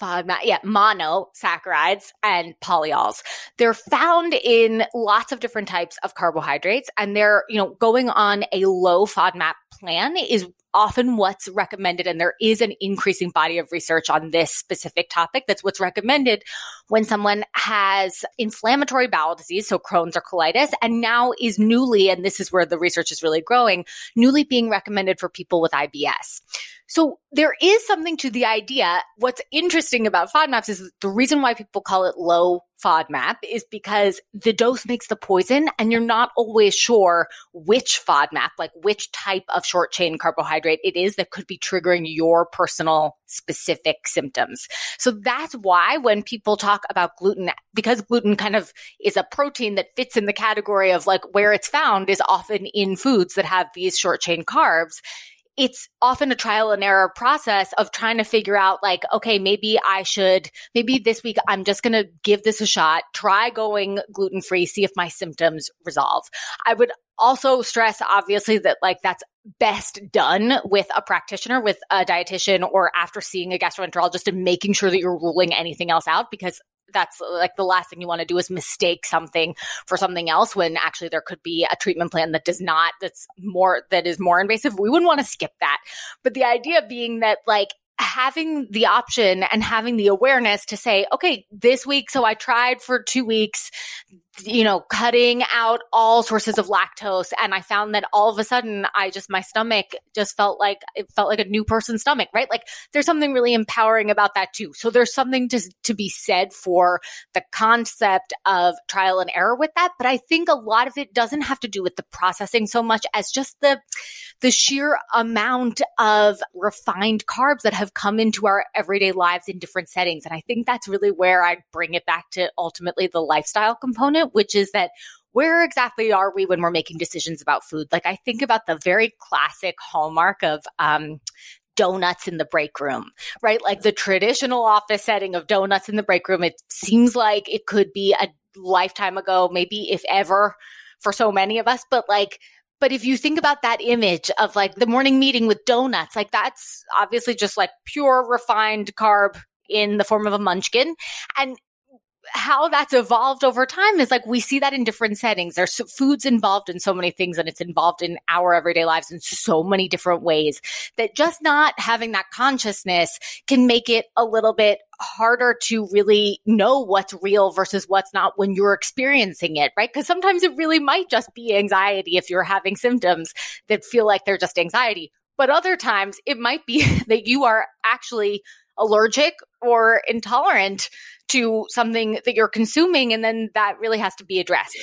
[SPEAKER 1] Yeah, monosaccharides and polyols. They're found in lots of different types of carbohydrates and they're, you know, going on a low FODMAP plan is often what's recommended. And there is an increasing body of research on this specific topic. That's what's recommended when someone has inflammatory bowel disease, so Crohn's or colitis, and now is newly, and this is where the research is really growing, newly being recommended for people with IBS. So there is something to the idea. What's interesting about FODMAPs is the reason why people call it low FODMAP is because the dose makes the poison and you're not always sure which FODMAP, like which type of short chain carbohydrate it is that could be triggering your personal specific symptoms. So that's why when people talk about gluten, because gluten kind of is a protein that fits in the category of like where it's found is often in foods that have these short chain carbs it's often a trial and error process of trying to figure out like, okay, maybe I should, maybe this week I'm just going to give this a shot, try going gluten free, see if my symptoms resolve. I would also stress obviously that like that's best done with a practitioner, with a dietitian or after seeing a gastroenterologist and making sure that you're ruling anything else out because that's like the last thing you want to do is mistake something for something else when actually there could be a treatment plan that does not that's more that is more invasive. We wouldn't want to skip that. But the idea being that like having the option and having the awareness to say okay this week so i tried for 2 weeks you know, cutting out all sources of lactose. And I found that all of a sudden I just, my stomach just felt like it felt like a new person's stomach, right? Like there's something really empowering about that too. So there's something to, to be said for the concept of trial and error with that. But I think a lot of it doesn't have to do with the processing so much as just the, the sheer amount of refined carbs that have come into our everyday lives in different settings. And I think that's really where I bring it back to ultimately the lifestyle component which is that where exactly are we when we're making decisions about food? Like I think about the very classic hallmark of um, donuts in the break room, right? Like the traditional office setting of donuts in the break room. It seems like it could be a lifetime ago, maybe if ever for so many of us, but like but if you think about that image of like the morning meeting with donuts, like that's obviously just like pure refined carb in the form of a munchkin. And how that's evolved over time is like we see that in different settings. There's foods involved in so many things and it's involved in our everyday lives in so many different ways that just not having that consciousness can make it a little bit harder to really know what's real versus what's not when you're experiencing it, right? Because sometimes it really might just be anxiety if you're having symptoms that feel like they're just anxiety. But other times it might be that you are actually allergic or intolerant to something that you're consuming and then that really has to be addressed.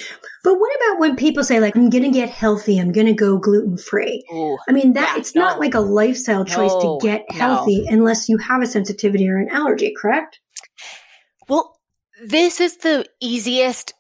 [SPEAKER 3] But what about when people say like i'm gonna get healthy i'm gonna go gluten free i mean that yeah, it's no. not like a lifestyle choice no, to get healthy no. unless you have a sensitivity or an allergy correct?
[SPEAKER 1] Well this is the easiest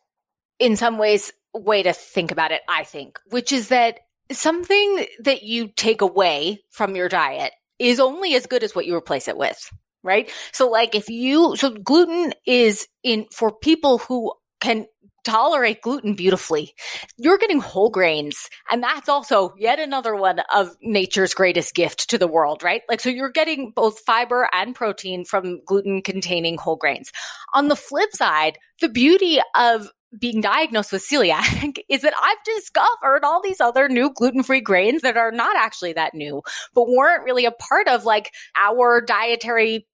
[SPEAKER 1] in some ways way to think about it i think which is that something that you take away from your diet is only as good as what you replace it with right? So like if you, so gluten is in for people who can tolerate gluten beautifully. You're getting whole grains. And that's also yet another one of nature's greatest gift to the world, right? Like, so you're getting both fiber and protein from gluten containing whole grains. On the flip side, the beauty of being diagnosed with celiac is that I've discovered all these other new gluten free grains that are not actually that new, but weren't really a part of like our dietary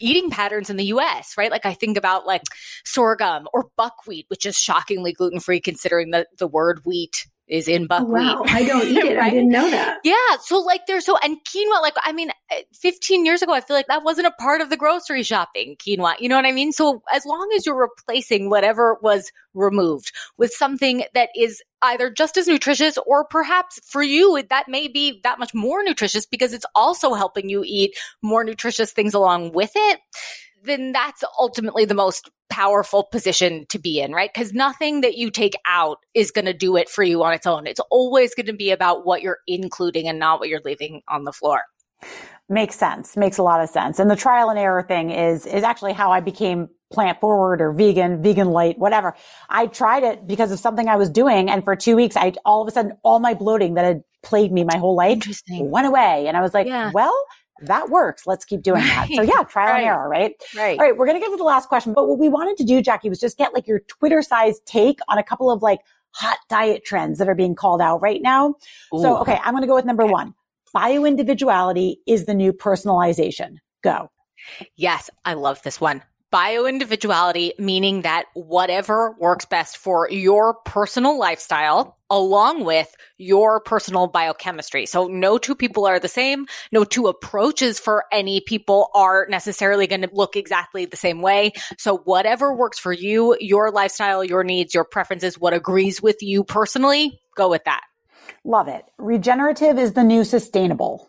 [SPEAKER 1] eating patterns in the US, right? Like I think about like sorghum or buckwheat, which is shockingly gluten free considering the, the word wheat is in buckwheat.
[SPEAKER 3] Wow, I don't eat it. right? I didn't know that.
[SPEAKER 1] Yeah. So like there's so, and quinoa, like, I mean, eh, 15 years ago, I feel like that wasn't a part of the grocery shopping quinoa. You know what I mean? So as long as you're replacing whatever was removed with something that is either just as nutritious or perhaps for you, that may be that much more nutritious because it's also helping you eat more nutritious things along with it then that's ultimately the most powerful position to be in, right? Because nothing that you take out is going to do it for you on its own. It's always going to be about what you're including and not what you're leaving on the floor.
[SPEAKER 2] Makes sense. Makes a lot of sense. And the trial and error thing is, is actually how I became plant forward or vegan, vegan light, whatever. I tried it because of something I was doing. And for two weeks, I all of a sudden, all my bloating that had plagued me my whole life went away. And I was like, yeah. well, that works. Let's keep doing right. that. So yeah, trial right. and error, right?
[SPEAKER 1] Right.
[SPEAKER 2] All right. We're going to get to the last question, but what we wanted to do, Jackie, was just get like your Twitter sized take on a couple of like hot diet trends that are being called out right now. Ooh. So, okay, I'm going to go with number one. Bio individuality is the new personalization. Go.
[SPEAKER 1] Yes, I love this one bio individuality, meaning that whatever works best for your personal lifestyle along with your personal biochemistry. So no two people are the same. No two approaches for any people are necessarily going to look exactly the same way. So whatever works for you, your lifestyle, your needs, your preferences, what agrees with you personally, go with that.
[SPEAKER 2] Love it. Regenerative is the new sustainable.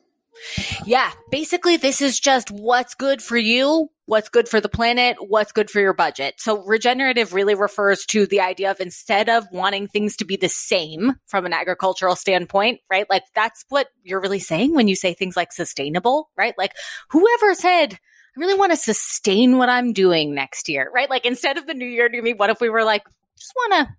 [SPEAKER 1] Yeah. Basically, this is just what's good for you, what's good for the planet, what's good for your budget. So regenerative really refers to the idea of instead of wanting things to be the same from an agricultural standpoint, right? Like that's what you're really saying when you say things like sustainable, right? Like whoever said, I really want to sustain what I'm doing next year, right? Like instead of the new year to me, what if we were like, just want to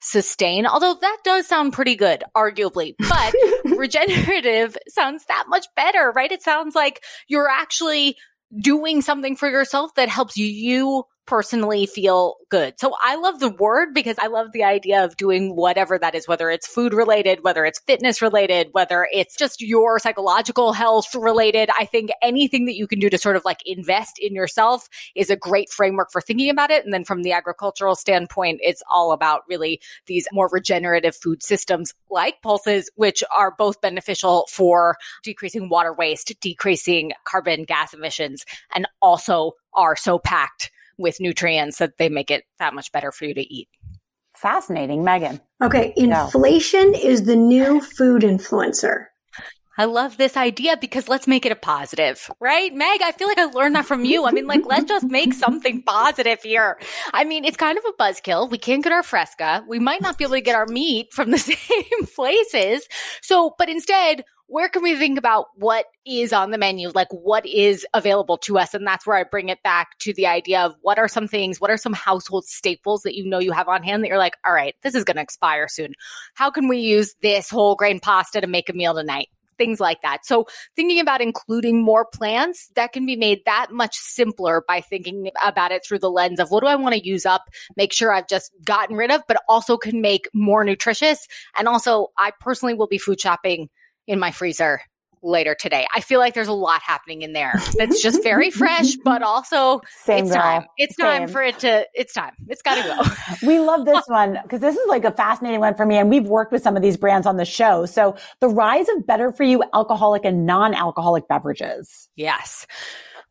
[SPEAKER 1] sustain, although that does sound pretty good, arguably, but regenerative sounds that much better, right? It sounds like you're actually doing something for yourself that helps you personally feel good. So I love the word because I love the idea of doing whatever that is, whether it's food related, whether it's fitness related, whether it's just your psychological health related. I think anything that you can do to sort of like invest in yourself is a great framework for thinking about it. And then from the agricultural standpoint, it's all about really these more regenerative food systems like pulses, which are both beneficial for decreasing water waste, decreasing carbon gas emissions, and also are so packed with nutrients that they make it that much better for you to eat.
[SPEAKER 2] Fascinating, Megan.
[SPEAKER 3] Okay, inflation is the new food influencer.
[SPEAKER 1] I love this idea because let's make it a positive, right? Meg, I feel like I learned that from you. I mean, like, let's just make something positive here. I mean, it's kind of a buzzkill. We can't get our fresca. We might not be able to get our meat from the same places. So, but instead, where can we think about what is on the menu? Like what is available to us? And that's where I bring it back to the idea of what are some things, what are some household staples that you know you have on hand that you're like, all right, this is going to expire soon. How can we use this whole grain pasta to make a meal tonight? Things like that. So thinking about including more plants that can be made that much simpler by thinking about it through the lens of what do I want to use up, make sure I've just gotten rid of, but also can make more nutritious. And also I personally will be food shopping in my freezer later today. I feel like there's a lot happening in there that's just very fresh, but also Same it's girl. time. It's Same. time for it to, it's time. It's got to
[SPEAKER 2] go. we love this one because this is like a fascinating one for me. And we've worked with some of these brands on the show. So the rise of better for you alcoholic and non-alcoholic beverages.
[SPEAKER 1] Yes.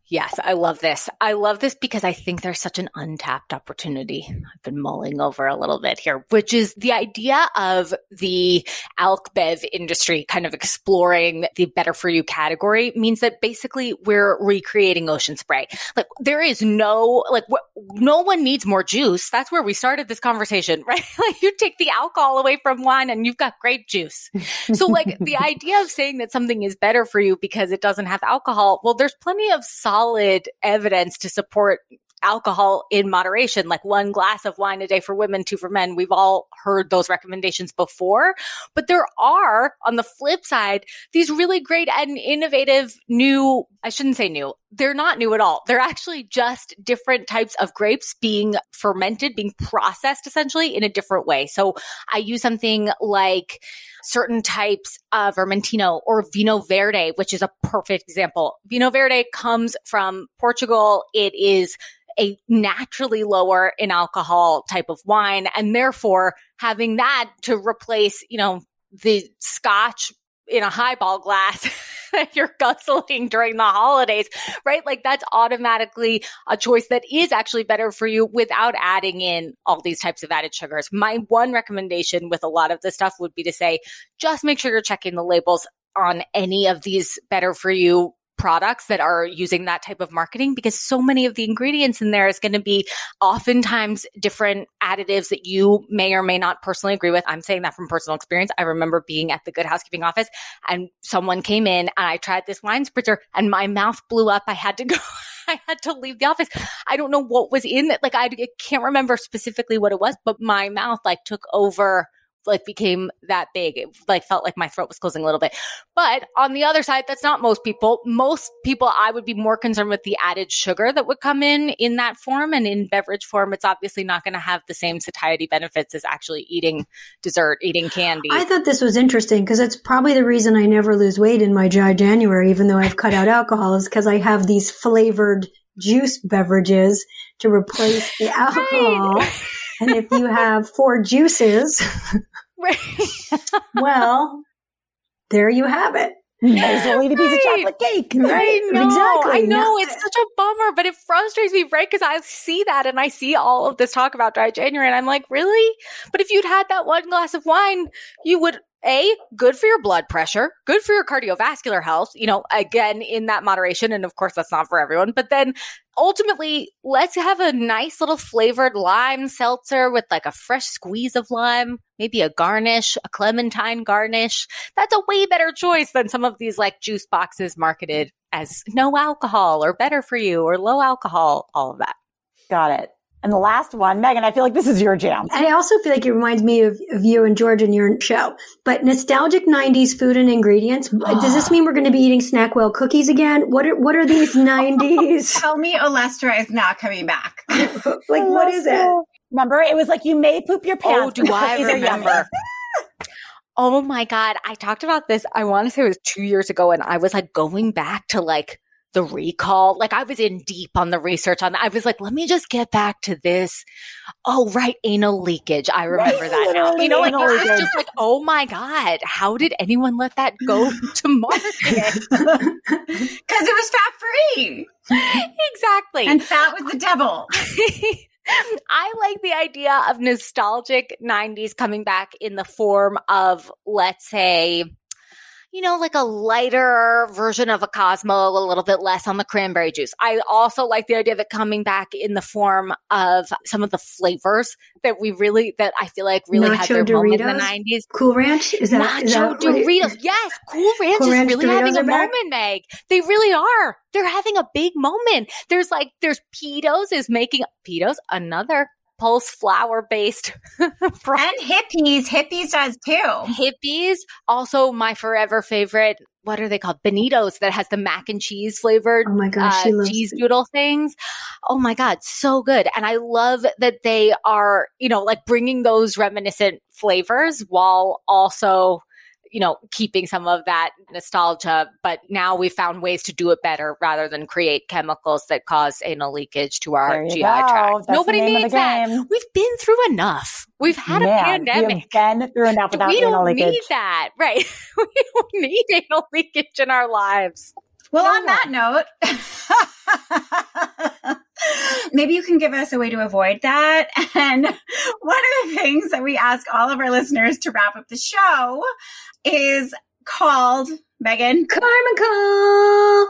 [SPEAKER 1] Yes, I love this. I love this because I think there's such an untapped opportunity. I've been mulling over a little bit here, which is the idea of the alc bev industry kind of exploring the better for you category means that basically we're recreating ocean spray. Like there is no, like wh- no one needs more juice. That's where we started this conversation, right? like you take the alcohol away from wine and you've got grape juice. So like the idea of saying that something is better for you because it doesn't have alcohol, well, there's plenty of solid solid evidence to support alcohol in moderation, like one glass of wine a day for women, two for men. We've all heard those recommendations before, but there are on the flip side, these really great and innovative new, I shouldn't say new. They're not new at all. They're actually just different types of grapes being fermented, being processed essentially in a different way. So I use something like certain types of Vermentino or Vinho Verde, which is a perfect example. Vinho Verde comes from Portugal. It is a naturally lower in alcohol type of wine. And therefore having that to replace, you know, the scotch in a highball glass that you're guzzling during the holidays, right? Like that's automatically a choice that is actually better for you without adding in all these types of added sugars. My one recommendation with a lot of this stuff would be to say, just make sure you're checking the labels on any of these better for you products that are using that type of marketing because so many of the ingredients in there is going to be oftentimes different additives that you may or may not personally agree with. I'm saying that from personal experience. I remember being at the Good Housekeeping office and someone came in and I tried this wine spritzer and my mouth blew up. I had to go. I had to leave the office. I don't know what was in it. Like I, can't remember specifically what it was, but my mouth like took over like became that big. It like felt like my throat was closing a little bit. But on the other side, that's not most people. Most people, I would be more concerned with the added sugar that would come in in that form. And in beverage form, it's obviously not going to have the same satiety benefits as actually eating dessert, eating candy.
[SPEAKER 3] I thought this was interesting because it's probably the reason I never lose weight in my dry January, even though I've cut out alcohol, is because I have these flavored juice beverages to replace the alcohol. Right. and if you have four juices, well, there you have it.
[SPEAKER 2] Little eat a piece of chocolate cake.
[SPEAKER 1] Right? I know. Exactly. I know. It's such a bummer, but it frustrates me, right? Because I see that and I see all of this talk about dry January and I'm like, really? But if you'd had that one glass of wine, you would a good for your blood pressure, good for your cardiovascular health, you know, again, in that moderation. And of course, that's not for everyone, but then ultimately, let's have a nice little flavored lime seltzer with like a fresh squeeze of lime, maybe a garnish, a clementine garnish. That's a way better choice than some of these like juice boxes marketed as no alcohol or better for you or low alcohol, all of that.
[SPEAKER 2] Got it. And the last one, Megan, I feel like this is your jam.
[SPEAKER 3] And I also feel like it reminds me of, of you and George in your show. But nostalgic 90s food and ingredients. Uh, does this mean we're going to be eating Snackwell cookies again? What are, what are these 90s?
[SPEAKER 4] Tell me Olestra is not coming back.
[SPEAKER 3] like, what is it?
[SPEAKER 2] Remember, it was like you may poop your pants.
[SPEAKER 1] Oh, do I remember? oh my God. I talked about this. I want to say it was two years ago and I was like going back to like the recall. Like I was in deep on the research on that. I was like, let me just get back to this. Oh, right. Anal leakage. I remember right, that now. You know, like it was just like, oh my God, how did anyone let that go to market?
[SPEAKER 4] Because it was fat free.
[SPEAKER 1] exactly.
[SPEAKER 4] And fat was the devil.
[SPEAKER 1] I like the idea of nostalgic 90s coming back in the form of, let's say, you know, like a lighter version of a Cosmo, a little bit less on the cranberry juice. I also like the idea of it coming back in the form of some of the flavors that we really, that I feel like really Nacho had their Doritos? moment in the 90s.
[SPEAKER 3] Cool Ranch? Is that
[SPEAKER 1] Nacho is that Doritos? Yes, Cool Ranch cool is Ranch really Doritos having a moment, Meg. They really are. They're having a big moment. There's like, there's Peatos is making, Peatos, another pulse flour based
[SPEAKER 4] and Hippeas Hippeas does too.
[SPEAKER 1] Hippeas also my forever favorite what are they called? Beanitos that has the mac and cheese flavored
[SPEAKER 3] oh my gosh
[SPEAKER 1] uh, cheese doodle things. Oh my god so good. And i love that they are you know like bringing those reminiscent flavors while also you know, keeping some of that nostalgia, but now we found ways to do it better rather than create chemicals that cause anal leakage to our GI go. tract.
[SPEAKER 2] That's
[SPEAKER 1] Nobody needs that. We've been through enough. We've had yeah, a pandemic.
[SPEAKER 2] We've been through enough without
[SPEAKER 1] we
[SPEAKER 2] anal leakage.
[SPEAKER 1] We don't need that, right? we don't need anal leakage in our lives.
[SPEAKER 4] Well, no. on that note, maybe you can give us a way to avoid that. And one of the things that we ask all of our listeners to wrap up the show is called Megan
[SPEAKER 3] Karma Call.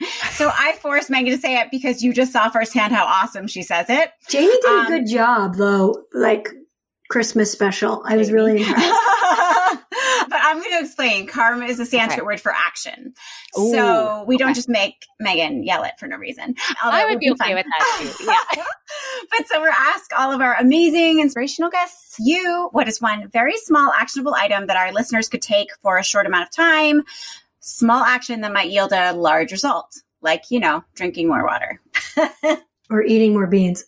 [SPEAKER 4] so I forced Megan to say it because you just saw firsthand how awesome she says it.
[SPEAKER 3] Jamie did um, a good job, though. Like Christmas special, I was really impressed.
[SPEAKER 4] but I'm going to explain. Karma is a Sanskrit okay. word for action. Ooh, so we don't just make Megan yell it for no reason.
[SPEAKER 1] I would be okay fun. with that too. Yeah.
[SPEAKER 4] but so we're ask all of our amazing inspirational guests, you, what is one very small actionable item that our listeners could take for a short amount of time? Small action that might yield a large result, like, you know, drinking more water.
[SPEAKER 3] or eating more beans.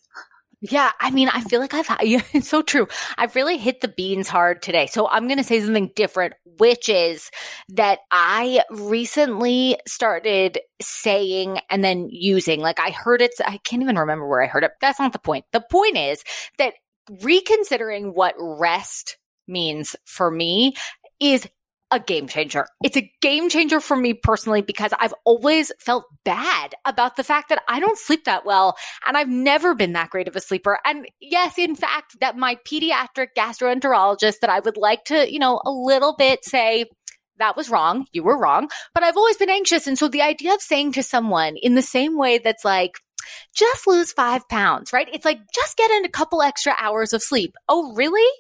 [SPEAKER 1] Yeah, I mean, I feel like I've yeah, it's so true. I've really hit the beans hard today. So I'm going to say something different, which is that I recently started saying and then using, like I heard it, I can't even remember where I heard it. That's not the point. The point is that reconsidering what rest means for me is a game changer. It's a game changer for me personally because I've always felt bad about the fact that I don't sleep that well and I've never been that great of a sleeper. And yes, in fact, that my pediatric gastroenterologist that I would like to, you know, a little bit say, that was wrong. You were wrong. But I've always been anxious. And so the idea of saying to someone in the same way that's like, just lose five pounds, right? It's like, just get in a couple extra hours of sleep. Oh, really?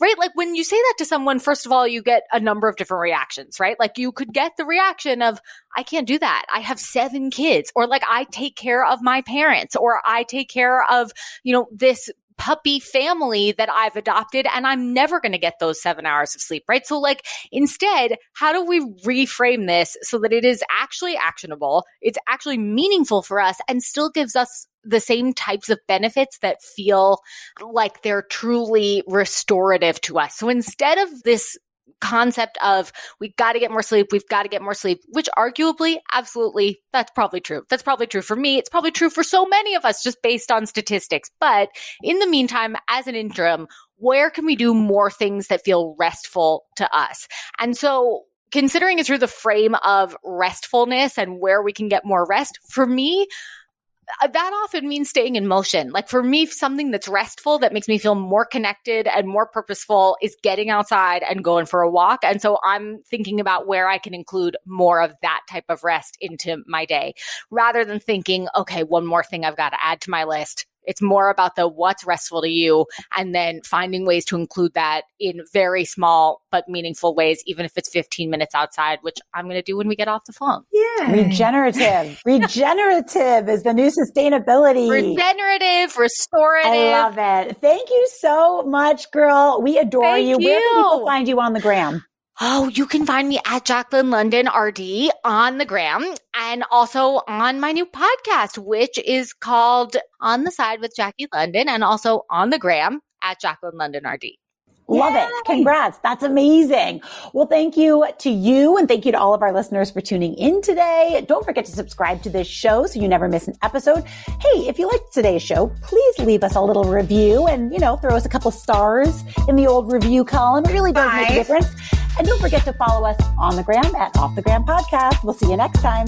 [SPEAKER 1] Right? Like when you say that to someone, first of all, you get a number of different reactions, right? Like you could get the reaction of, I can't do that. I have seven kids, or like I take care of my parents, or I take care of, you know, this puppy family that I've adopted and I'm never going to get those seven hours of sleep, right? So like instead, how do we reframe this so that it is actually actionable? It's actually meaningful for us and still gives us the same types of benefits that feel like they're truly restorative to us. So instead of this concept of we've got to get more sleep, we've got to get more sleep, which arguably, absolutely, that's probably true. That's probably true for me. It's probably true for so many of us just based on statistics. But in the meantime, as an interim, where can we do more things that feel restful to us? And so considering it through the frame of restfulness and where we can get more rest, for me, Uh, that often means staying in motion. Like for me, something that's restful that makes me feel more connected and more purposeful is getting outside and going for a walk. And so I'm thinking about where I can include more of that type of rest into my day rather than thinking, okay, one more thing I've got to add to my list it's more about the what's restful to you and then finding ways to include that in very small but meaningful ways, even if it's 15 minutes outside, which I'm going to do when we get off the phone.
[SPEAKER 3] Yeah.
[SPEAKER 2] Regenerative. Regenerative is the new sustainability.
[SPEAKER 1] Regenerative, restorative.
[SPEAKER 2] I love it. Thank you so much, girl. We adore
[SPEAKER 1] Thank
[SPEAKER 2] you. Where can
[SPEAKER 1] you.
[SPEAKER 2] people find you on the gram?
[SPEAKER 1] Oh, you can find me at Jacqueline London RD on the gram and also on my new podcast, which is called On the Side with Jackie London and also on the gram at Jacqueline London RD.
[SPEAKER 2] Love
[SPEAKER 3] Yay.
[SPEAKER 2] it. Congrats. That's amazing. Well, thank you to you and thank you to all of our listeners for tuning in today. Don't forget to subscribe to this show so you never miss an episode. Hey, if you liked today's show, please leave us a little review and, you know, throw us a couple stars in the old review column. It really does make a difference. And don't forget to follow us on the gram at Off the Gram Podcast. We'll see you next time.